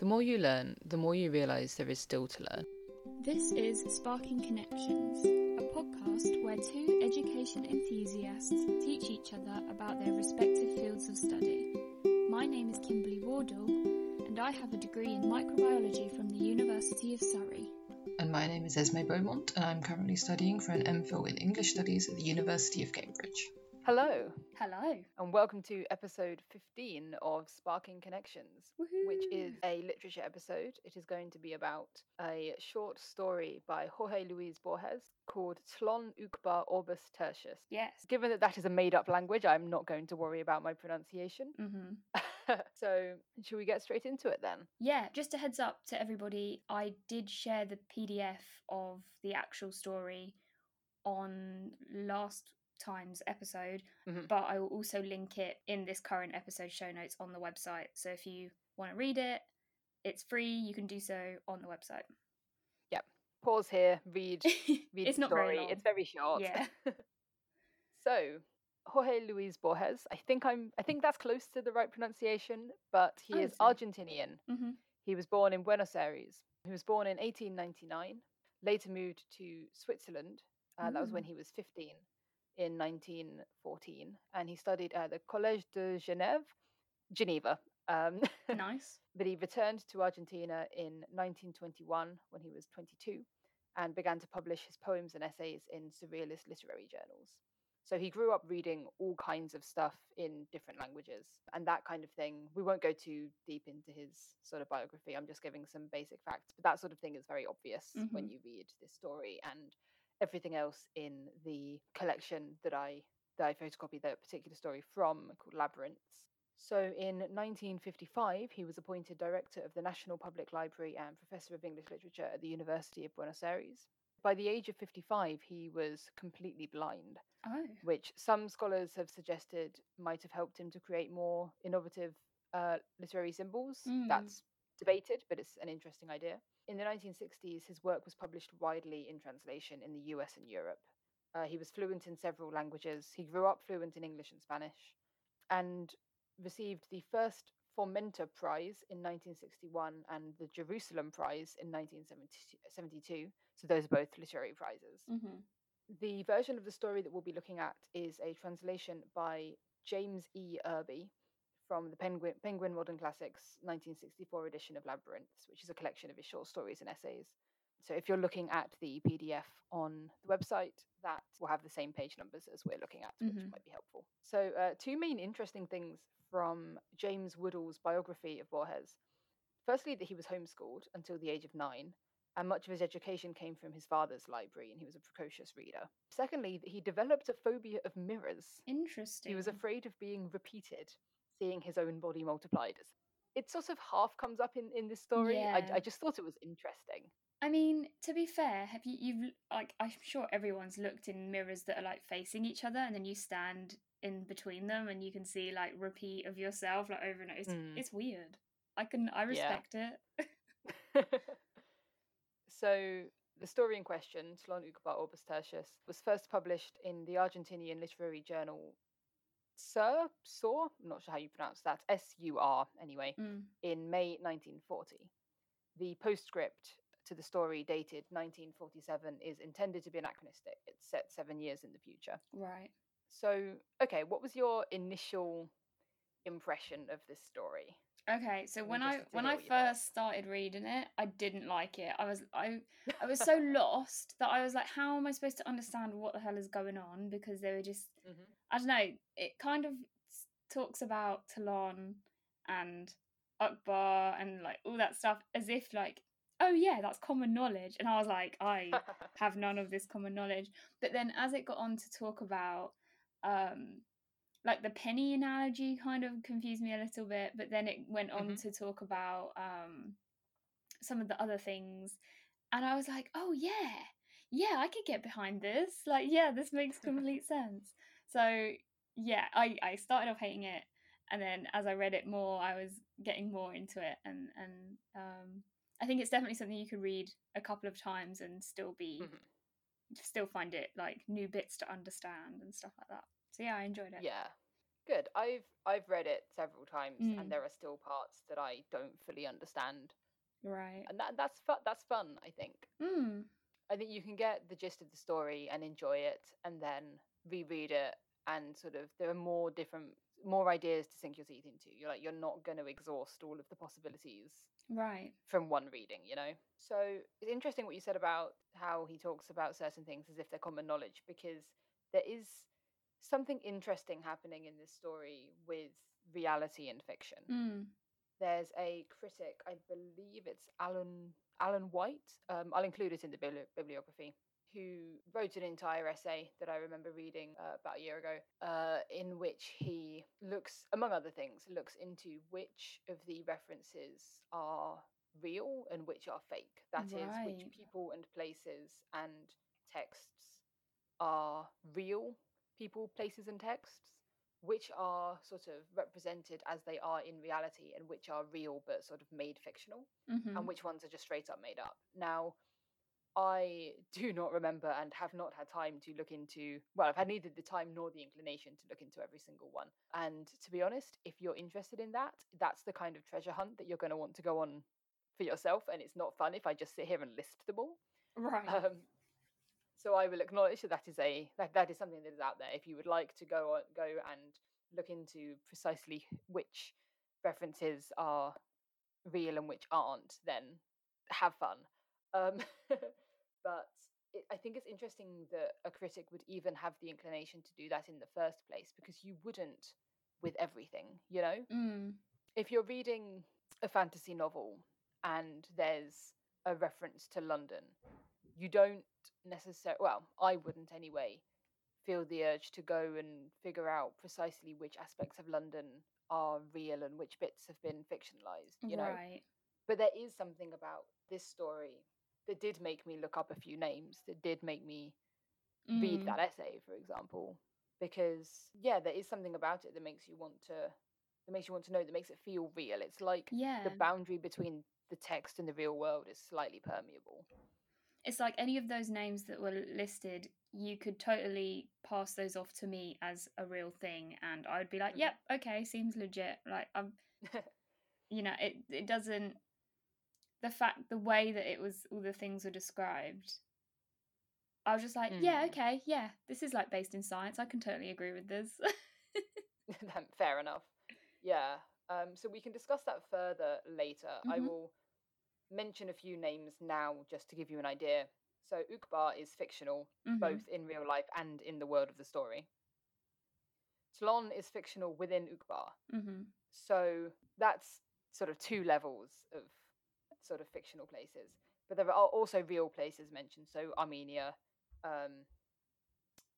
The more you learn, the more you realise there is still to learn. This is Sparking Connections, a podcast where two education enthusiasts teach each other about their respective fields of study. My name is Kimberly Wardle, and I have a degree in microbiology from the University of Surrey. And my name is Esme Beaumont, and I'm currently studying for an MPhil in English Studies at the University of Cambridge. Hello, Hello. and welcome to episode 15 of Sparking Connections, which is a literature episode. It is going to be about a short story by Jorge Luis Borges called Tlon Uqbar Orbis Tertius. Yes. Given that that is a made up language, I'm not going to worry about my pronunciation. hmm so, should we get straight into it then? Yeah, just a heads up to everybody, I did share the PDF of the actual story on last time's episode, Mhm. but I will also link it in this current episode show notes on the website. So if you want to read it, it's free. You can do so on the website. Yep. Pause here, read, read it's the not story. very long. It's very short. Yeah. so, Jorge Luis Borges. I think I'm. I think that's close to the right pronunciation, but he I is Argentinian. hmm He was born in Buenos Aires. He was born in 1899. Later moved to Switzerland. Uh, that was when Mm. he was 15 in 1914, and he studied at the Collège de Genève, Geneva. Um, Nice. but he returned to Argentina in 1921 when he was 22 and began to publish his poems and essays in surrealist literary journals. So he grew up reading all kinds of stuff in different languages and that kind of thing. We won't go too deep into his sort of biography. I'm just giving some basic facts, but that sort of thing is very obvious when Mhm. you read this story and everything else in the collection that I that I photocopied that particular story from called Labyrinths. So in 1955, he was appointed director of the National Public Library and professor of English literature at the University of Buenos Aires. By the age of 55, he was completely blind, Oh. which some scholars have suggested might have helped him to create more innovative uh, literary symbols. Mm. That's debated, but it's an interesting idea. In the 1960s, his work was published widely in translation in the US and Europe. Uh, he was fluent in several languages. He grew up fluent in English and Spanish and received the first Formentor Prize in 1961 and the Jerusalem Prize in 1972. So those are both literary prizes. hmm The version of the story that we'll be looking at is a translation by James E. Irby from the Penguin, Penguin Modern Classics 1964 edition of Labyrinths, which is a collection of his short stories and essays. So if you're looking at the PDF on the website, that will have the same page numbers as we're looking at, which Mhm. might be helpful. So uh, two main interesting things from James Woodall's biography of Borges. Firstly, that he was homeschooled until the age of nine, and much of his education came from his father's library, and he was a precocious reader. Secondly, that he developed a phobia of mirrors. Interesting. He was afraid of being repeated, seeing his own body multiplied. It sort of half comes up in, in this story. I, Yeah. I just thought it was interesting. I mean, to be fair, have you you've like I'm sure everyone's looked in mirrors that are like facing each other, and then you stand in between them, and you can see like repeat of yourself like over and over. It's, Mm. it's weird. I can I respect it. so the story in question, Tlon Uqbar Orbis Tertius, was first published in the Argentinian literary journal Sur, Sur, I'm not sure how you pronounce that, S U R anyway, Mm. in May 1940. The postscript to the story, dated 1947, is intended to be anachronistic. It's set seven years in the future. Right. So, okay, what was your initial impression of this story? Okay, so when I when I first started reading it, I didn't like it. I was I I was so lost that I was like, how am I supposed to understand what the hell is going on? Because they were just Mhm. I don't know. It kind of talks about Talon and Akbar and like all that stuff as if like, oh yeah, that's common knowledge. And I was like, I have none of this common knowledge. But then as it got on to talk about um like the penny analogy kind of confused me a little bit, but then it went on Mhm. to talk about um some of the other things and I was like, "Oh yeah. Yeah, I could get behind this. Like yeah, this makes complete sense." So, yeah, I I started off hating it and then as I read it more, I was getting more into it and and um I think it's definitely something you could read a couple of times and still be Mhm. still find it like new bits to understand and stuff like that. So yeah, I enjoyed it. Yeah. Good. I've I've read it several times, Mm. and there are still parts that I don't fully understand, Right. and that that's fun. That's fun. I think. Mm. I think you can get the gist of the story and enjoy it, and then reread it, and sort of there are more different, more ideas to sink your teeth into. You're like you're not going to exhaust all of the possibilities Right. from one reading, you know? So it's interesting what you said about how he talks about certain things as if they're common knowledge, because there is something interesting happening in this story with reality and fiction. Mm. There's a critic, I believe it's Alan Alan White. Um, I'll include it in the bibli- bibliography. Who wrote an entire essay that I remember reading uh, about a year ago, uh, in which he looks, among other things, looks into which of the references are real and which are fake. That is, Right. which people and places and texts are real people, places, and texts, which are sort of represented as they are in reality, and which are real but sort of made fictional, hmm and which ones are just straight up made up. Now, I do not remember and have not had time to look into, well, I've had neither the time nor the inclination to look into every single one. And to be honest, if you're interested in that, that's the kind of treasure hunt that you're going to want to go on for yourself. And it's not fun if I just sit here and list them all. Right. Um, so I will acknowledge that that is a that, that is something that is out there. If you would like to go on, go and look into precisely which references are real and which aren't, then have fun. Um, but it, I think it's interesting that a critic would even have the inclination to do that in the first place because you wouldn't with everything, you know mm. if you're reading a fantasy novel and there's a reference to London, you don't necessarily, well, I wouldn't anyway, feel the urge to go and figure out precisely which aspects of London are real and which bits have been fictionalized, you know? Right. But there is something about this story that did make me look up a few names, that did make me read Mm. that essay, for example, because yeah, there is something about it that makes you want to that makes you want to know that makes it feel real. It's like Yeah. the boundary between the text and the real world is slightly permeable. It's like any of those names that were listed, you could totally pass those off to me as a real thing, and I would be like, Mhm. "Yep, okay, seems legit." Like I'm, you know, it it doesn't. The fact, the way that it was, all the things were described, I was just like, "Yeah, Mm. okay, yeah, this is like based in science. I can totally agree with this." Fair enough. Yeah. Um, so we can discuss that further later. I Mhm. will mention a few names now just to give you an idea. So Uqbar is fictional, Mhm. both in real life and in the world of the story. Tlon is fictional within Uqbar. Mhm. So that's sort of two levels of sort of fictional places. But there are also real places mentioned. So Armenia, um,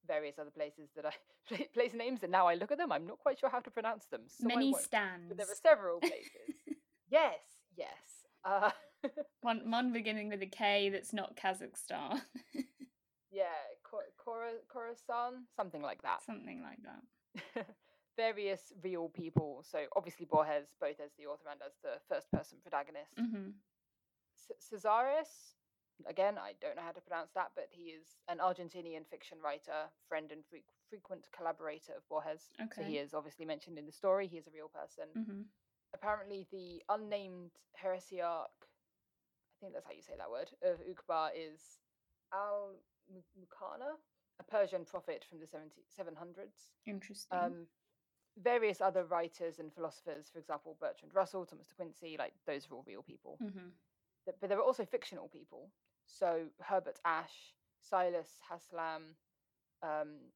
various other places that I place names, and now I look at them, I'm not quite sure how to pronounce them. So Many stands. But there are several places. yes, yes. Uh, one one beginning with a K that's not Kazakhstan. yeah, Kor- Khorasan, something like that. Something like that. various real people. So obviously Borges, both as the author and as the first person protagonist. hmm C- Cesaris, again, I don't know how to pronounce that, but he is an Argentinian fiction writer, friend, and fre- frequent collaborator of Borges. So he is obviously mentioned in the story. He is a real person. hmm Apparently, the unnamed heresiarch, think that's how you say that word, of Uqbar is Al Mu- Muqanna, a Persian prophet from the 70, 700s. Interesting. Um, various other writers and philosophers, for example, Bertrand Russell, Thomas de Quincey, like those are all real people. hmm Th- But there are also fictional people. So Herbert Ashe, Silas Haslam, um,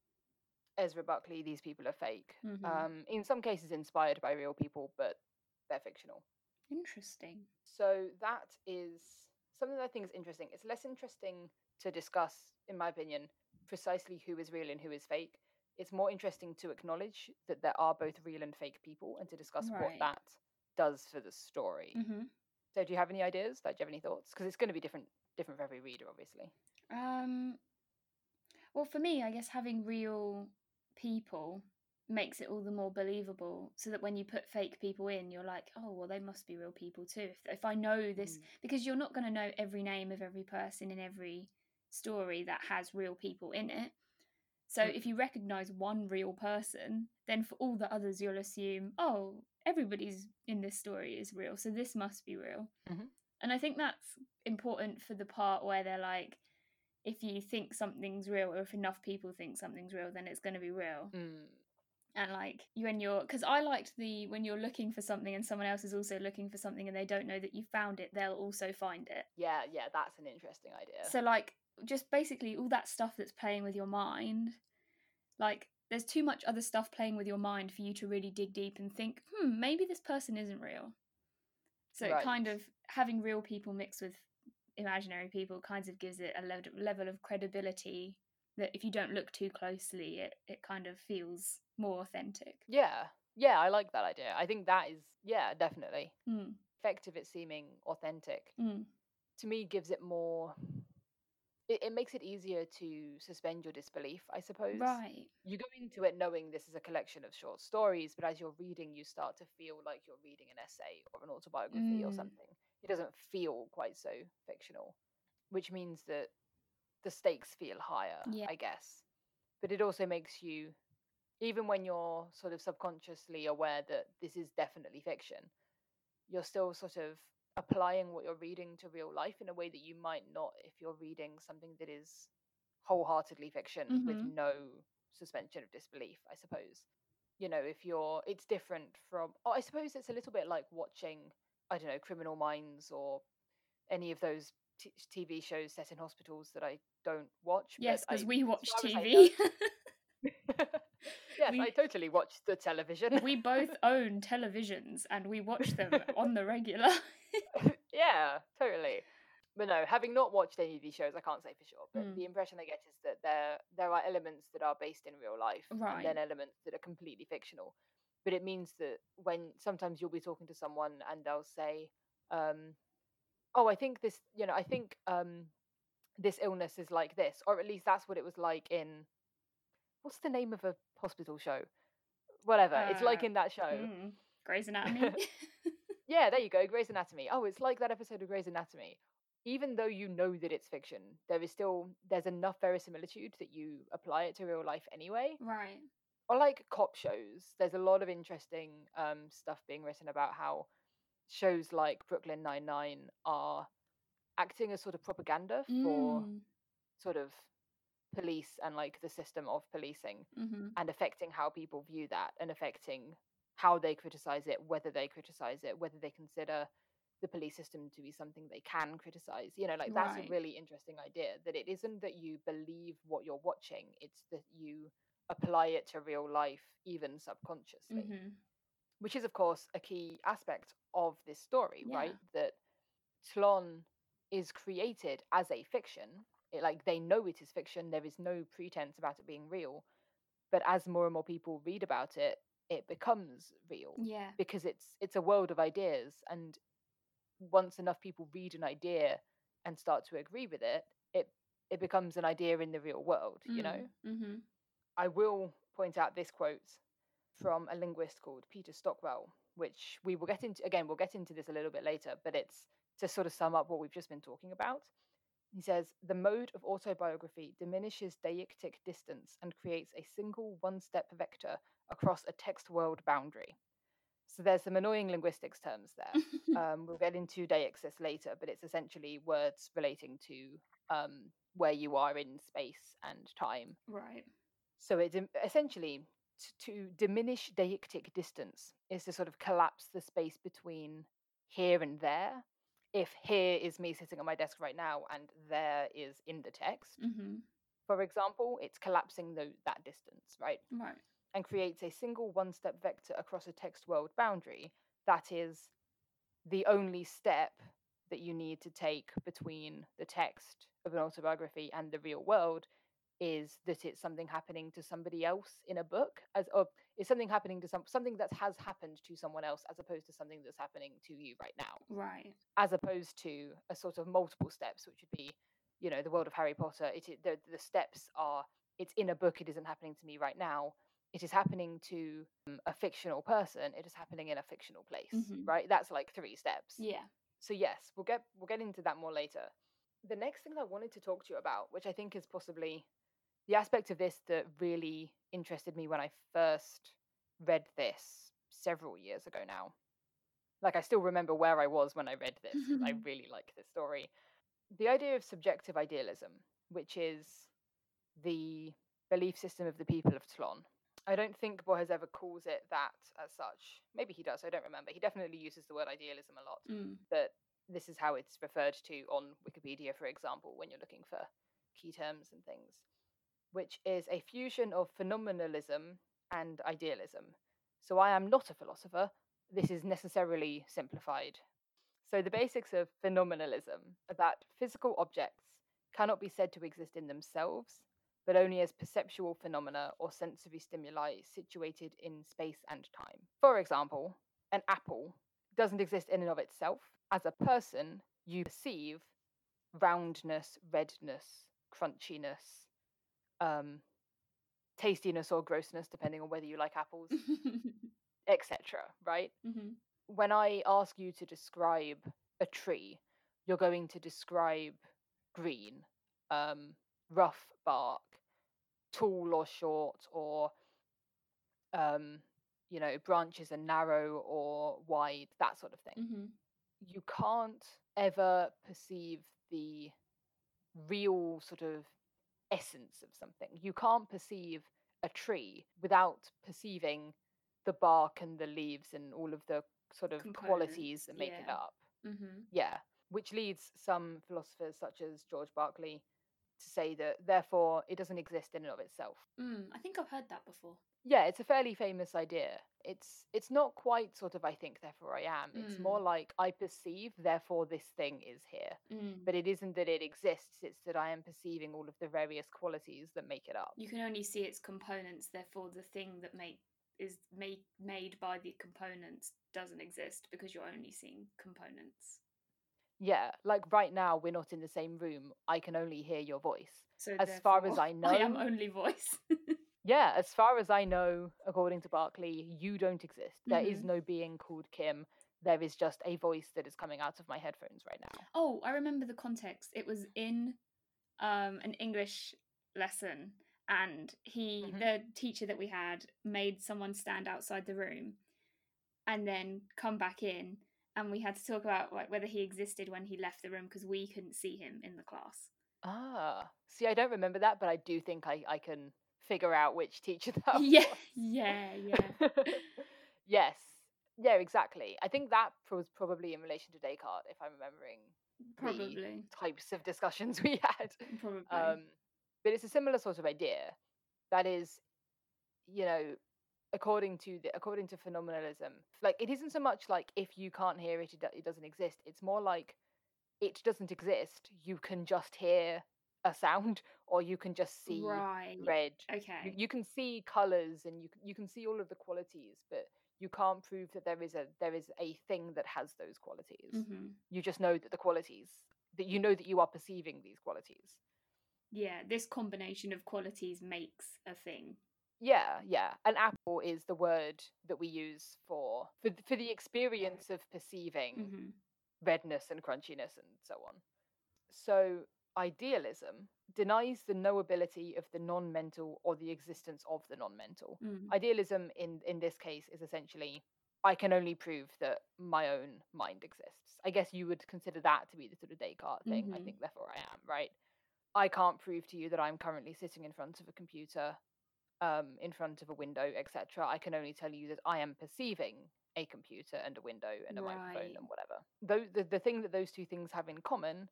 Ezra Buckley, these people are fake. Mhm. Um, in some cases inspired by real people, but they're fictional. Interesting. So that is something that I think is interesting. It's less interesting to discuss, in my opinion, precisely who is real and who is fake. It's more interesting to acknowledge that there are both real and fake people and to discuss what that does for the story. hmm So do you have any ideas? Like, do you have any thoughts? Because it's going to be different different for every reader, obviously. Um, well, for me, I guess having real people makes it all the more believable. So that when you put fake people in, you're like, oh, well, they must be real people too. If if I know this, Mm. because you're not going to know every name of every person in every story that has real people in it. So Mm. if you recognize one real person, then for all the others, you'll assume, oh, everybody's in this story is real, so this must be real. Mhm. And I think that's important for the part where they're like, if you think something's real, or if enough people think something's real, then it's going to be real. Mm. And like you and your because I liked the when you're looking for something and someone else is also looking for something and they don't know that you found it, they'll also find it. Yeah, yeah, that's an interesting idea. So like just basically all that stuff that's playing with your mind, like there's too much other stuff playing with your mind for you to really dig deep and think, hmm, maybe this person isn't real. So it kind of having real people mixed with imaginary people kind of gives it a level level of credibility that if you don't look too closely, it it kind of feels more authentic. yeah, yeah, I like that idea. I think that is, yeah, definitely Mm, effective at seeming authentic. mm, To me, gives it more. It, it makes it easier to suspend your disbelief, I suppose. right. You go into it knowing this is a collection of short stories, but as you're reading, you start to feel like you're reading an essay or an autobiography or Mm. something. It doesn't feel quite so fictional, which means that the stakes feel higher, Yeah. I guess. But it also makes you, even when you're sort of subconsciously aware that this is definitely fiction, you're still sort of applying what you're reading to real life in a way that you might not if you're reading something that is wholeheartedly fiction with Mhm. no suspension of disbelief, I suppose. You know, if you're, it's different from, oh, I suppose it's a little bit like watching, I don't know, Criminal Minds or any of those t- TV shows set in hospitals that I don't watch. Yes, because we watch far as I TV. yes, We- I totally watch the television. we both own televisions and we watch them on the regular. yeah, totally. But no, having not watched any of these shows, I can't say for sure. But Mm. the impression I get is that there there are elements that are based in real life, and then elements that are completely fictional. But it means that when sometimes you'll be talking to someone and they'll say, um, "Oh, I think this, you know, I think um, this illness is like this, or at least that's what it was like in what's the name of a hospital show? Whatever, it's like Uh, in that show." Mm. Grey's Anatomy. Yeah, there you go, Grey's Anatomy. Oh, it's like that episode of Grey's Anatomy. Even though you know that it's fiction, there is still there's enough verisimilitude that you apply it to real life anyway. right. Or like cop shows, there's a lot of interesting um, stuff being written about how shows like Brooklyn Nine Nine are acting as sort of propaganda for Mm. sort of police and like the system of policing hmm and affecting how people view that and affecting how they criticize it, whether they criticize it, whether they consider the police system to be something they can criticize. You know, like that's Right. a really interesting idea that it isn't that you believe what you're watching, it's that you apply it to real life, even subconsciously, hmm which is, of course, a key aspect of this story, Yeah. right? That Tlon is created as a fiction. It, like they know it is fiction. There is no pretense about it being real. But as more and more people read about it, it becomes real Yeah. because it's it's a world of ideas. And once enough people read an idea and start to agree with it, it it becomes an idea in the real world. You know. hmm I will point out this quote from a linguist called Peter Stockwell, which we will get into again, we'll get into this a little bit later, but it's to sort of sum up what we've just been talking about. He says, the mode of autobiography diminishes deictic distance and creates a single one step vector across a text world boundary. So there's some annoying linguistics terms there. um, we'll get into deixis later, but it's essentially words relating to um, where you are in space and time. right. So it essentially t- to diminish deictic distance is to sort of collapse the space between here and there. If here is me sitting on my desk right now and there is in the text, hmm for example, it's collapsing tho- that distance, right? Right. And creates a single one step vector across a text world boundary that is the only step that you need to take between the text of an autobiography and the real world is that it's something happening to somebody else in a book as or is something happening to some something that has happened to someone else as opposed to something that's happening to you right now Right. as opposed to a sort of multiple steps which would be you know the world of harry potter it i- the, the steps are it's in a book it isn't happening to me right now it is happening to um, a fictional person it is happening in a fictional place Mhm. right that's like three steps Yeah. so yes we'll get we'll get into that more later the next thing i wanted to talk to you about which i think is possibly the aspect of this that really interested me when I first read this several years ago now. Like I still remember where I was when I read this. I really like this story. The idea of subjective idealism, which is the belief system of the people of Tlon. I don't think Borges ever calls it that as such. Maybe he does, I don't remember. He definitely uses the word idealism a lot. Mm. But this is how it's referred to on Wikipedia, for example, when you're looking for key terms and things, which is a fusion of phenomenalism and idealism. So I am not a philosopher. This is necessarily simplified. So the basics of phenomenalism are that physical objects cannot be said to exist in themselves, but only as perceptual phenomena or sensory stimuli situated in space and time. For example, an apple doesn't exist in and of itself. As a person, you perceive roundness, redness, crunchiness, um, tastiness or grossness, depending on whether you like apples, etc. Right? Mhm. When I ask you to describe a tree, you're going to describe green, um, rough bark, tall or short, or um, you know, branches are narrow or wide, that sort of thing. Mhm. You can't ever perceive the real sort of essence of something. You can't perceive a tree without perceiving the bark and the leaves and all of the sort of qualities that make it yeah. up. Mhm. Yeah, which leads some philosophers, such as George Berkeley, to say that therefore it doesn't exist in and of itself. Mm, I think I've heard that before. Yeah, it's a fairly famous idea. It's it's not quite sort of I think therefore I am. It's Mm. more like I perceive therefore this thing is here. Mm. But it isn't that it exists, it's that I am perceiving all of the various qualities that make it up. You can only see its components, therefore the thing that make is made made by the components doesn't exist because you're only seeing components. Yeah, like right now we're not in the same room. I can only hear your voice. So As far as I know, I am only voice. Yeah, as far as I know, according to Berkeley, you don't exist. There is Mhm. no being called Kim. There is just a voice that is coming out of my headphones right now. oh, I remember the context. It was in um, an English lesson, and he, Mhm. the teacher that we had, made someone stand outside the room, and then come back in, and we had to talk about like whether he existed when he left the room because we couldn't see him in the class. Ah, see, I don't remember that, but I do think I, I can figure out which teacher that yeah, was. yeah, yeah. yes. Yeah, exactly. I think that was probably in relation to Descartes, if I'm remembering Probably, types of discussions we had. probably. Um, but it's a similar sort of idea. That is, you know, according to the according to phenomenalism, like it isn't so much like if you can't hear it, it, it doesn't exist. It's more like it doesn't exist. You can just hear a sound, or you can just see right. red. Okay. you can see colors, and you you can see all of the qualities, but you can't prove that there is a there is a thing that has those qualities. hmm You just know that the qualities that you know that you are perceiving these qualities. Yeah, this combination of qualities makes a thing. Yeah, yeah. An apple is the word that we use for for, for the experience of perceiving hmm redness and crunchiness and so on. So idealism denies the knowability of the non-mental or the existence of the non-mental. Mm. Idealism in in this case is essentially I can only prove that my own mind exists. I guess you would consider that to be the sort of Descartes thing. I Mhm. think therefore I am, right? I can't prove to you that I'm currently sitting in front of a computer, um, in front of a window, etc. I can only tell you that I am perceiving a computer and a window and a microphone and whatever. Though the, the thing that those two things have in common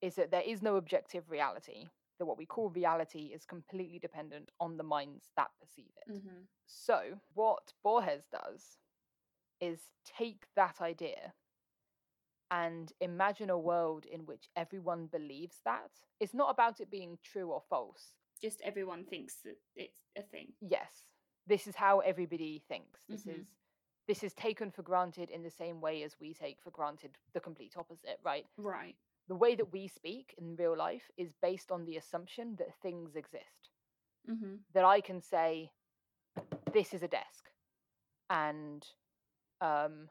is that there is no objective reality. That what we call reality is completely dependent on the minds that perceive it. hmm So, what Borges does is take that idea and imagine a world in which everyone believes that. It's not about it being true or false. Just everyone thinks that it's a thing. Yes, this is how everybody thinks. This Mhm. is this is taken for granted in the same way as we take for granted the complete opposite, right? Right. The way that we speak in real life is based on the assumption that things exist. hmm that I can say, this is a desk, and um,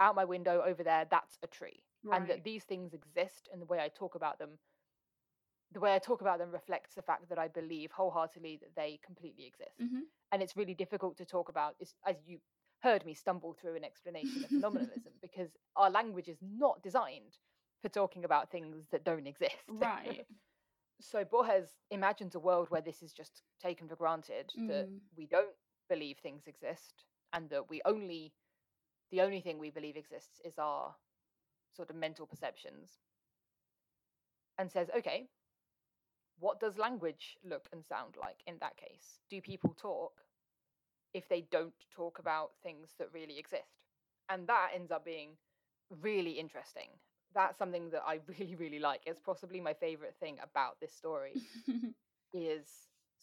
out my window over there, that's a tree, and that these things exist, and the way I talk about them the way I talk about them reflects the fact that I believe wholeheartedly that they completely exist. hmm And it's really difficult to talk about, as you heard me stumble through an explanation of phenomenalism, because our language is not designed for talking about things that don't exist. Right. so Borges imagines a world where this is just taken for granted that Mm. we don't believe things exist and that we only the only thing we believe exists is our sort of mental perceptions and says okay what does language look and sound like in that case do people talk if they don't talk about things that really exist and that ends up being really interesting that's something that i really really like it's possibly my favorite thing about this story is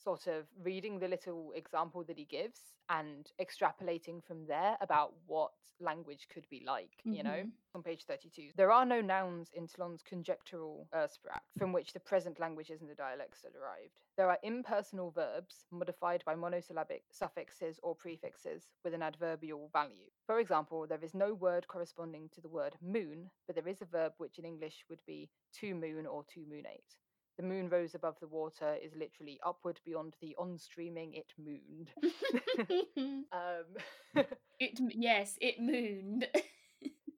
sort of reading the little example that he gives and extrapolating from there about what language could be like, you know, Mhm. on page 32. There are no nouns in Tlon's conjectural Ursprach from which the present languages and the dialects are derived. There are impersonal verbs modified by monosyllabic suffixes or prefixes with an adverbial value. For example, there is no word corresponding to the word moon, but there is a verb which in English would be to moon or to moonate. The moon rose above the water is literally upward beyond the on streaming it mooned. um, it yes, it mooned.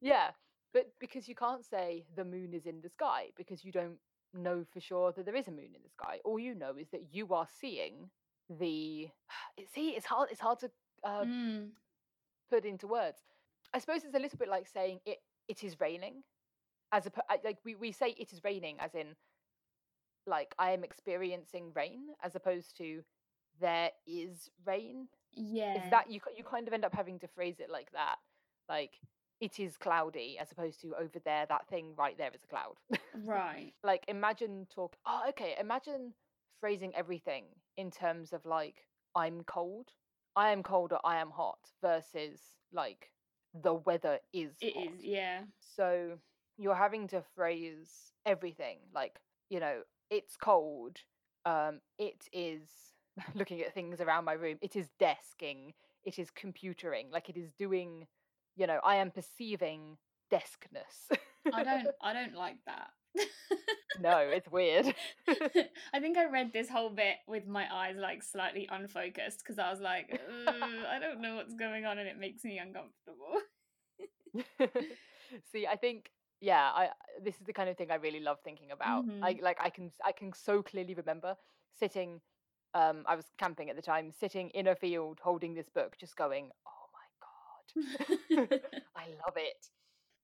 yeah, but because you can't say the moon is in the sky because you don't know for sure that there is a moon in the sky. All you know is that you are seeing the. See, it's hard. It's hard to uh, Mm, put into words. I suppose it's a little bit like saying it. It is raining, as a like we we say it is raining as in like I am experiencing rain as opposed to there is rain. yeah. Is that you you kind of end up having to phrase it like that, like it is cloudy as opposed to over there that thing right there is a cloud. right. like imagine talk. Oh, okay. Imagine phrasing everything in terms of like I'm cold, I am cold, or I am hot versus like the weather is. It hot. is, yeah. So you're having to phrase everything like, you know, it's cold. Um, it is looking at things around my room. It is desking. It is computering. Like it is doing, you know, I am perceiving deskness. I don't I don't like that. no, it's weird. I think I read this whole bit with my eyes like slightly unfocused because I was like, I don't know what's going on and it makes me uncomfortable. See, I think yeah, I this is the kind of thing I really love thinking about. I Mhm. like I can I can so clearly remember sitting um I was camping at the time, sitting in a field holding this book just going, "Oh my god. I love it."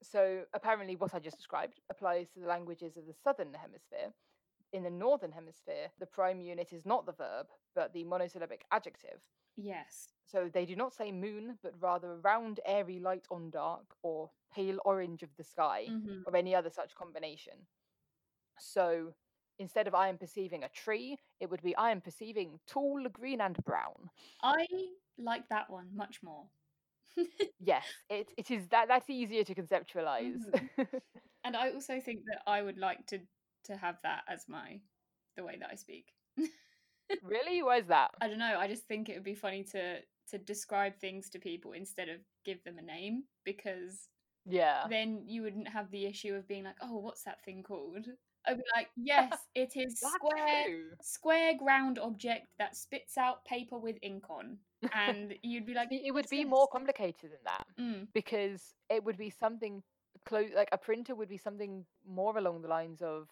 So, apparently what I just described applies to the languages of the southern hemisphere. In the northern hemisphere, the prime unit is not the verb, but the monosyllabic adjective. yes. So they do not say moon, but rather round, airy light on dark, or pale orange of the sky, Mhm. or any other such combination. So instead of I am perceiving a tree, it would be I am perceiving tall, green, and brown. I like that one much more. Yes, it, it is that that's easier to conceptualize. and I also think that I would like to to have that as my the way that I speak. really? Why is that? I don't know. I just think it would be funny to to describe things to people instead of give them a name because Yeah. then you wouldn't have the issue of being like, "Oh, what's that thing called?" I'd be like, "Yes, it is square true. square ground object that spits out paper with ink on." And you'd be like, it would be this?" more complicated than that Mm, because it would be something close like a printer would be something more along the lines of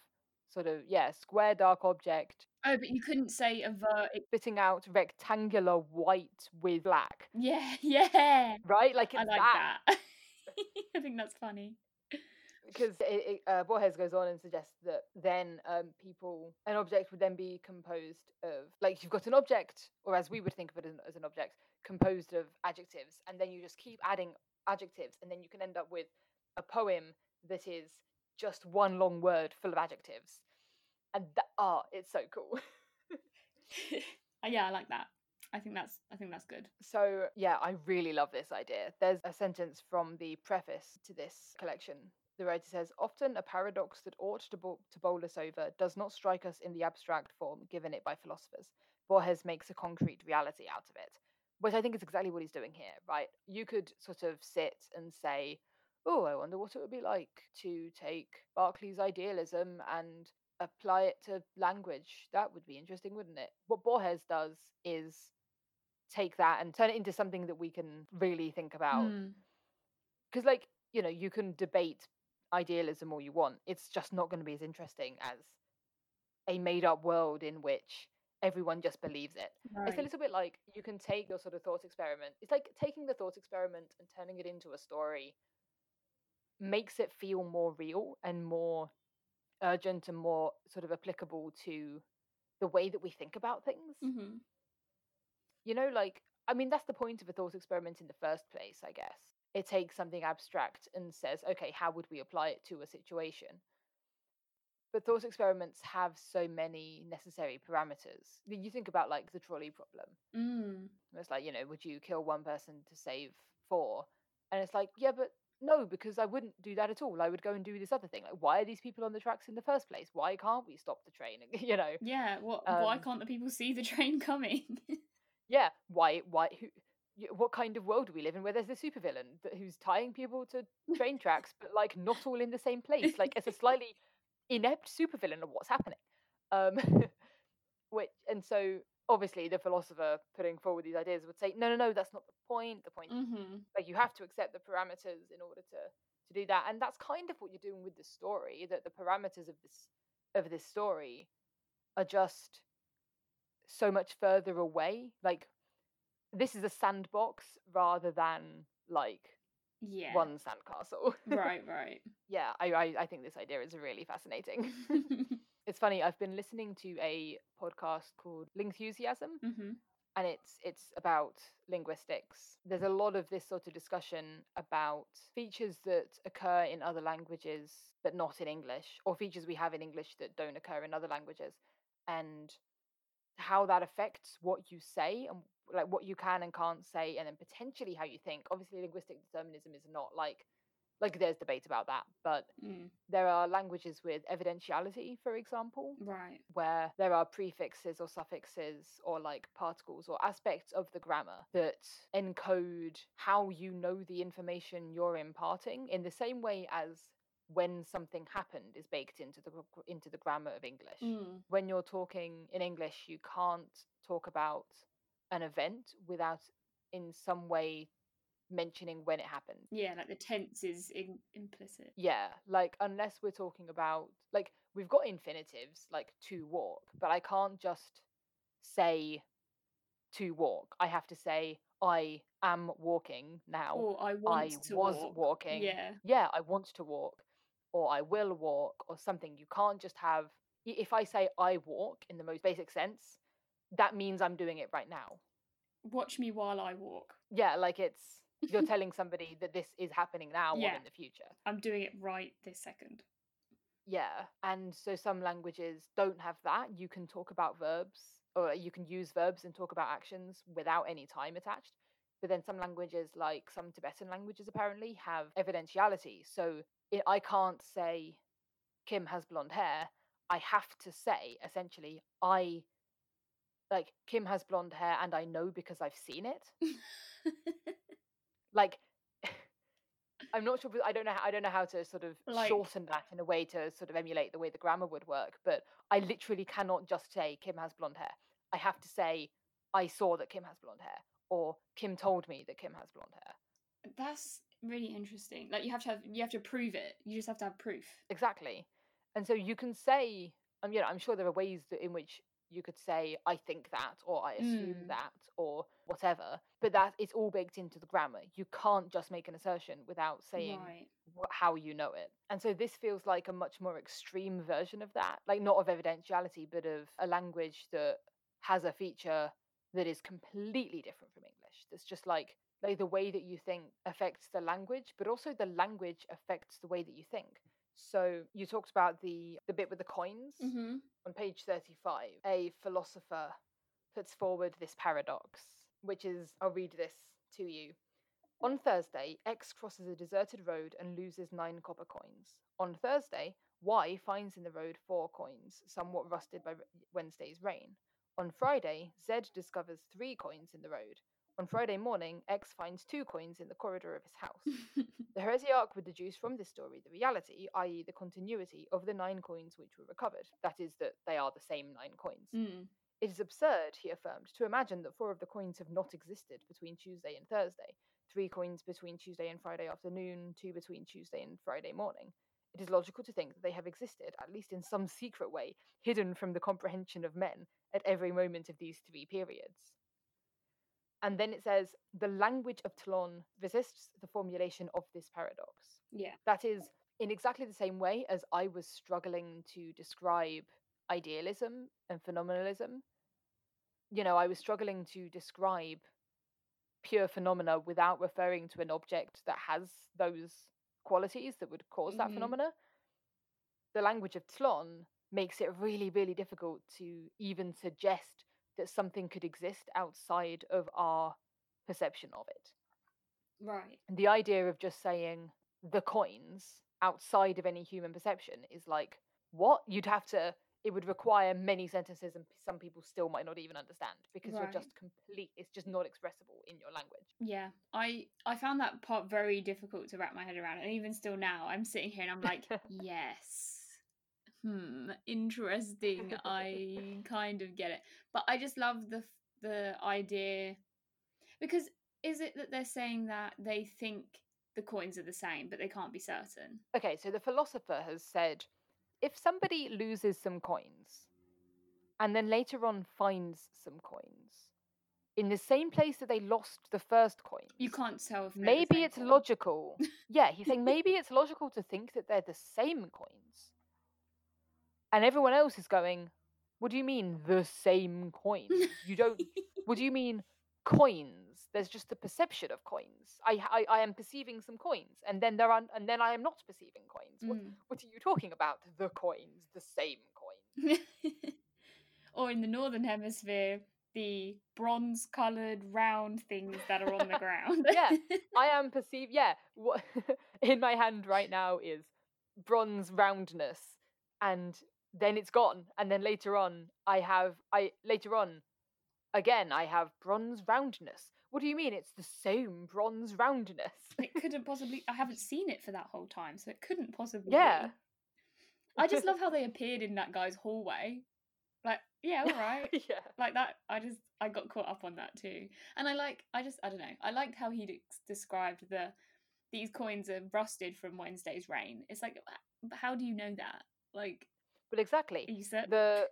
sort of yeah square dark object Oh, but you couldn't say a it- spitting out rectangular white with black Yeah, yeah. right like it's I like that, that. I think that's funny. because it, it, uh, Borges goes on and suggests that then um, people an object would then be composed of like you've got an object or as we would think of it as, as an object composed of adjectives and then you just keep adding adjectives and then you can end up with a poem that is just one long word full of adjectives and that oh it's so cool Uh, yeah, I like that. I think that's I think that's good. So, yeah, I really love this idea. There's a sentence from the preface to this collection. The writer says, Often a paradox that ought to, bowl, to bowl us over does not strike us in the abstract form given it by philosophers. Borges makes a concrete reality out of it, which I think is exactly what he's doing here, right? You could sort of sit and say, Oh, I wonder what it would be like to take Berkeley's idealism and apply it to language. That would be interesting, wouldn't it? What Borges does is take that and turn it into something that we can really think about. Mm. Because, like, you know, you can debate idealism all you want. It's just not going to be as interesting as a made up world in which everyone just believes it. It's a little bit like you can take your sort of thought experiment. It's like taking the thought experiment and turning it into a story makes it feel more real and more urgent and more sort of applicable to the way that we think about things. hmm You know, like, I mean, that's the point of a thought experiment in the first place, I guess. It takes something abstract and says, okay, how would we apply it to a situation? But thought experiments have so many necessary parameters. You think about, like, the trolley problem. Mm. It's like, you know, would you kill one person to save four? And it's like, yeah, but no, because I wouldn't do that at all. I would go and do this other thing. Like, why are these people on the tracks in the first place? Why can't we stop the train? you know, Yeah. What? why Um, can't the people see the train coming? yeah, why, why, who, what kind of world do we live in where there's a supervillain that, who's tying people to train tracks, but like not all in the same place? Like, it's a slightly inept supervillain of what's happening. Um, which, and so obviously the philosopher putting forward these ideas would say, no, no, no, that's not the point. The point hmm like you have to accept the parameters in order to to do that and that's kind of what you're doing with the story that the parameters of this of this story are just so much further away like this is a sandbox rather than like Yeah. one sandcastle right. Right. yeah I, I i think this idea is really fascinating it's funny i've been listening to a podcast called lingthusiasm hmm and it's it's about linguistics. There's a lot of this sort of discussion about features that occur in other languages but not in english or features we have in english that don't occur in other languages and how that affects what you say and like what you can and can't say and then potentially how you think. Obviously linguistic determinism is not like like there's debate about that but Mm. there are languages with evidentiality for example Right. where there are prefixes or suffixes or like particles or aspects of the grammar that encode how you know the information you're imparting in the same way as when something happened is baked into the into the grammar of English. Mm. When you're talking in English, you can't talk about an event without in some way mentioning when it happened. Yeah. Like the tense is in- implicit. Yeah, like unless we're talking about like we've got infinitives like to mm. walk, but I can't just say to walk. I have to say I am walking now. Or I I want to was walk. walking. Yeah. Yeah, I want to walk or I will walk or something. You can't just have if I say I walk in the most basic sense, that means I'm doing it right now. Watch me while I walk. Yeah, like it's you're telling somebody that this is happening now or in the future. I'm doing it right this second. Yeah, and so some languages don't have that. You can talk about verbs, or you can use verbs and talk about actions without any time attached. But then some languages, like some Tibetan languages, apparently have evidentiality. So i I can't say Kim has blonde hair. I have to say essentially I like Kim has blonde hair, and I know because I've seen it. Like. I'm not sure. I don't know. How, I don't know how to sort of Like- shorten that in a way to sort of emulate the way the grammar would work. But I literally cannot just say Kim has blonde hair. I have to say I saw that Kim has blonde hair, or Kim told me that Kim has blonde hair. That's really interesting. Like you have to have you have to prove it. You just have to have proof. Exactly. And so you can say, um, you know, I'm sure there are ways that in which you could say I think that, or I assume Mm. that, or whatever. But that it's all baked into the grammar. You can't just make an assertion without saying Right. wh- how you know it. And so this feels like a much more extreme version of that, like not of evidentiality, but of a language that has a feature that is completely different from English. That's just like like the way that you think affects the language, but also the language affects the way that you think. So you talked about the the bit with the coins Mm-hmm. on page 35. A philosopher puts forward this paradox, which is I'll read this to you. On Thursday, X crosses a deserted road and loses nine copper coins. On Thursday, Y finds in the road four coins, somewhat rusted by Wednesday's rain. On Friday, Z discovers three coins in the road. On Friday morning, X finds two coins in the corridor of his house. the heresiarch would deduce from this story the reality, i.e., the continuity, of the nine coins which were recovered. That is, that they are the same nine coins. Mm. It is absurd, he affirmed, to imagine that four of the coins have not existed between Tuesday and Thursday, three coins between Tuesday and Friday afternoon, two between Tuesday and Friday morning. It is logical to think that they have existed, at least in some secret way, hidden from the comprehension of men at every moment of these three periods. And then it says, the language of Tlön resists the formulation of this paradox. Yeah. That is, in exactly the same way as I was struggling to describe idealism and phenomenalism, you know, I was struggling to describe pure phenomena without referring to an object that has those qualities that would cause that Mhm. phenomena. The language of Tlön makes it really, really difficult to even suggest that something could exist outside of our perception of it. Right. And the idea of just saying the coins outside of any human perception is like, what? You'd have to, it would require many sentences, and some people still might not even understand because you're just complete, it's just not expressible in your language. Yeah. I I found that part very difficult to wrap my head around, and even still now, I'm sitting here and I'm like, yes. Hmm. Interesting. I kind of get it, but I just love the the idea because is it that they're saying that they think the coins are the same, but they can't be certain? Okay, so the philosopher has said if somebody loses some coins and then later on finds some coins in the same place that they lost the first coin. You can't tell if they're the maybe it's coin. logical. yeah, he's saying maybe it's logical to think that they're the same coins. And everyone else is going, What do you mean the same coins? You don't what do you mean coins? There's just the perception of coins. I, I I am perceiving some coins, and then there are and then I am not perceiving coins. What Mm. what are you talking about? The coins, the same coins. or in the northern hemisphere, the bronze-colored round things that are on the ground. Yeah. I am perceive yeah. What in my hand right now is bronze roundness, and then it's gone, and then later on I have I later on again I have bronze roundness. What do you mean? It's the same bronze roundness. it couldn't possibly. I haven't seen it for that whole time, so it couldn't possibly. Yeah. Be. I just love how they appeared in that guy's hallway. Like, yeah, all right. yeah. like that i just i got caught up on that too and i like i just i don't know i liked how he described the these coins are rusted from wednesday's rain it's like how do you know that like But exactly. you the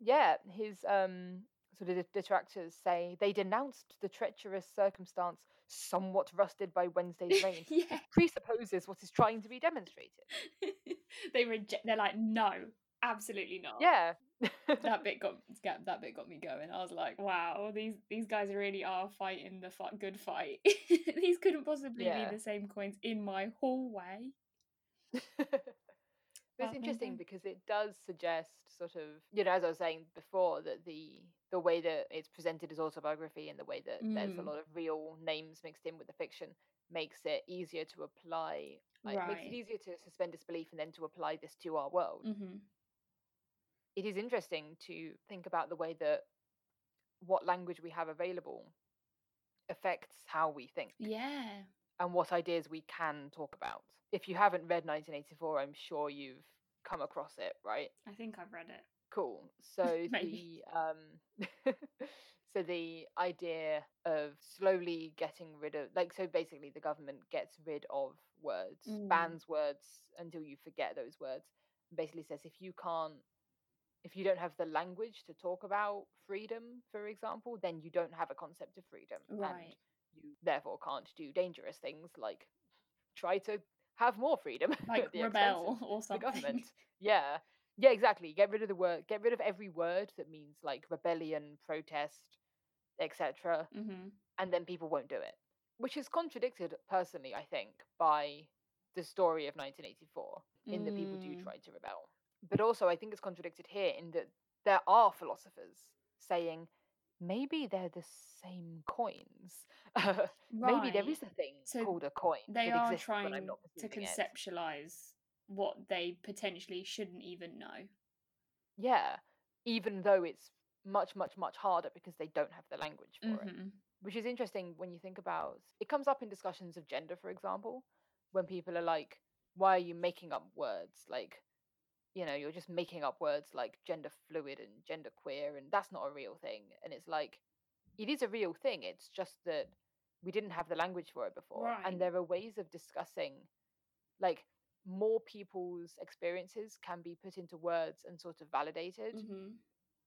yeah his um sort of detractors say they denounced the treacherous circumstance somewhat rusted by wednesday's rain yeah. presupposes what is trying to be demonstrated. They reject they're like no absolutely not. Yeah. That bit got that bit got me going. I was like wow these these guys really are fighting the fi- good fight. These couldn't possibly Yeah. be the same coins in my hallway it's interesting because it does suggest sort of you know as i was saying before that the the way that it's presented as autobiography and the way that there's a Mm. lot of real names mixed in with the fiction makes it easier to apply like, makes Right. it easier to suspend disbelief and then to apply this to our world. Hmm it is interesting to think about the way that what language we have available affects how we think. Yeah and what ideas we can talk about. If you haven't read 1984, I'm sure you've come across it, right? I think I've read it. Cool. So the um so the idea of slowly getting rid of like so basically the government gets rid of words, Mm. bans words until you forget those words. Basically says if you can't if you don't have the language to talk about freedom, for example, then you don't have a concept of freedom. And Right. You therefore can't do dangerous things like try to have more freedom. Like the rebel or the something. government. Yeah. Yeah, exactly. Get rid of the word get rid of every word that means like rebellion, protest, etc. hmm And then people won't do it. Which is contradicted personally, I think, by the story of 1984 in that people do Mm. try to rebel. But also I think it's contradicted here in that there are philosophers saying maybe they're the same coins. Maybe there is a thing So called a coin. They are exists trying to perceiving it. conceptualize what they potentially shouldn't even know. Yeah, even though it's much, much, much harder because they don't have the language for it. hmm which is interesting when you think about it comes up in discussions of gender for example when people are like why are you making up words like you know you're just making up words like gender fluid and gender queer and that's not a real thing and it's like it is a real thing it's just that we didn't have the language for it before Right. and there are ways of discussing like more people's experiences can be put into words and sort of validated hmm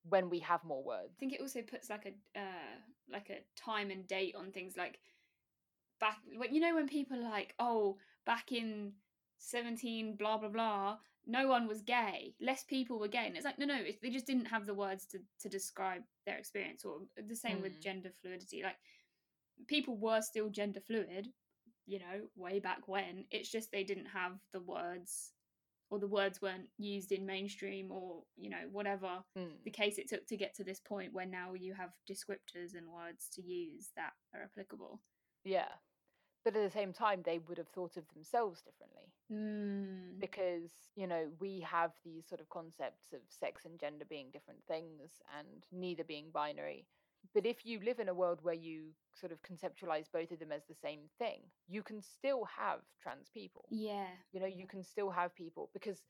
when we have more words I think it also puts like a uh, like a time and date on things like back when you know when people are like oh back in 17 blah blah blah no one was gay less people were gay and it's like no no it, they just didn't have the words to, to describe their experience or the same with Mm. gender fluidity like people were still gender fluid you know way back when it's just they didn't have the words or the words weren't used in mainstream or you know whatever Mm. the case it took to get to this point where now you have descriptors and words to use that are applicable. yeah but at the same time they would have thought of themselves differently Mm. because you know we have these sort of concepts of sex and gender being different things and neither being binary but if you live in a world where you sort of conceptualize both of them as the same thing you can still have trans people Yeah. you know you can still have people because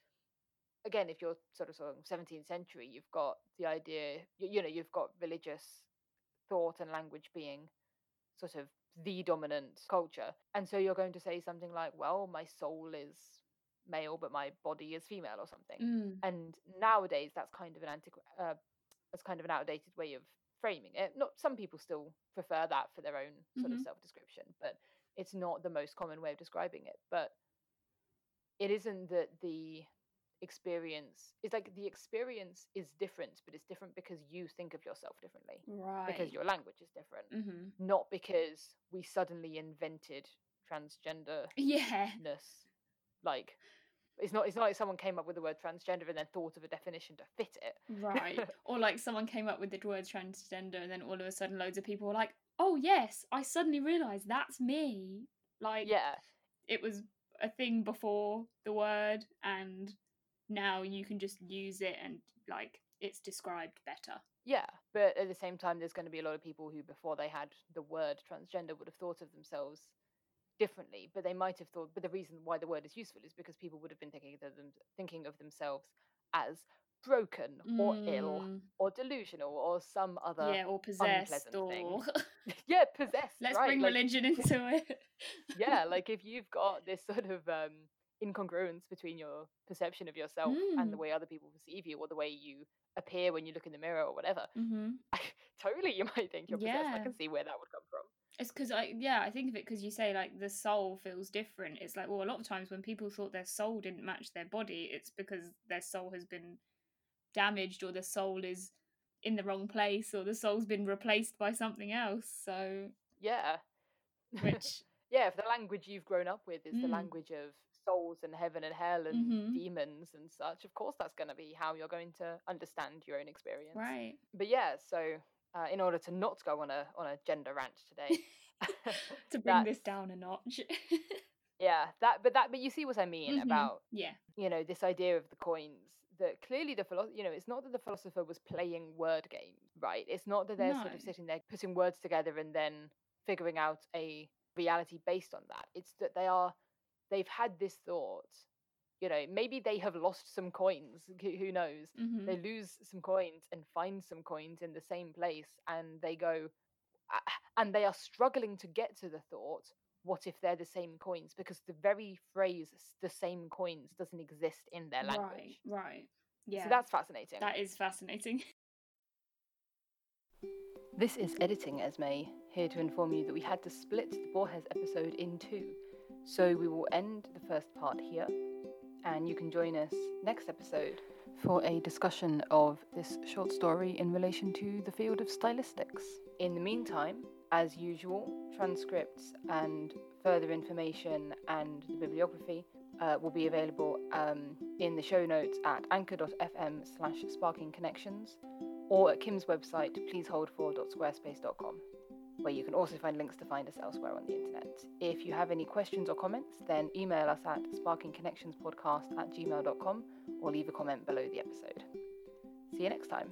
again if you're sort of sort of 17th century you've got the idea you, you know you've got religious thought and language being sort of the dominant culture and so you're going to say something like well my soul is male but my body is female or something Mm. and nowadays that's kind of an antiqu- uh, that's kind of an outdated way of framing it not some people still prefer that for their own sort of Mhm. self-description but it's not the most common way of describing it but it isn't that the experience it's like the experience is different but it's different because you think of yourself differently Right. because your language is different hmm not because we suddenly invented transgenderness Yeah. like it's not it's not like someone came up with the word transgender and then thought of a definition to fit it Right. or like someone came up with the word transgender and then all of a sudden loads of people were like, oh yes, I suddenly realised that's me. Like yeah it was a thing before the word and now you can just use it and like it's described better. yeah but at the same time there's going to be a lot of people who before they had the word transgender would have thought of themselves differently but they might have thought but the reason why the word is useful is because people would have been thinking of them thinking of themselves as broken or ill Mm, or delusional or some other yeah, or possessed unpleasant or thing. yeah possessed let's right bring like- religion into it. yeah like if you've got this sort of um incongruence between your perception of yourself and the Mm. way other people perceive you or the way you appear when you look in the mirror or whatever hmm totally you might think you're possessed i can see where that would come from It's because I yeah I think of it because you say like the soul feels different. It's like well a lot of times when people thought their soul didn't match their body, it's because their soul has been damaged or the soul is in the wrong place or the soul's been replaced by something else. So yeah which yeah if the language you've grown up with is the Mm. language of souls and heaven and hell and Mhm. demons and such of course that's going to be how you're going to understand your own experience right but yeah so uh, in order to not go on a on a gender rant today to bring this down a notch. yeah that but that but you see what i mean Mhm. about yeah. you know this idea of the coins that clearly the philosopher you know it's not that the philosopher was playing word games right it's not that they're sort of sitting there putting words together and then figuring out a reality based on that it's that they are they've had this thought you know maybe they have lost some coins who who knows hmm they lose some coins and find some coins in the same place and they go and they are struggling to get to the thought what if they're the same coins because the very phrase the same coins doesn't exist in their language Right. Right. Yeah. so that's fascinating that is fascinating. this is editing esme here to inform you that we had to split the Borges episode in two so we will end the first part here and you can join us next episode for a discussion of this short story in relation to the field of stylistics. In the meantime, as usual, transcripts and further information and the bibliography uh, will be available um, in the show notes at anchor.fm slash sparking connections or at Kim's website pleaseholdfor.squarespace.com where you can also find links to find us elsewhere on the internet. If you have any questions or comments, then email us at sparkingconnectionspodcast at gmail.com or leave a comment below the episode. See you next time.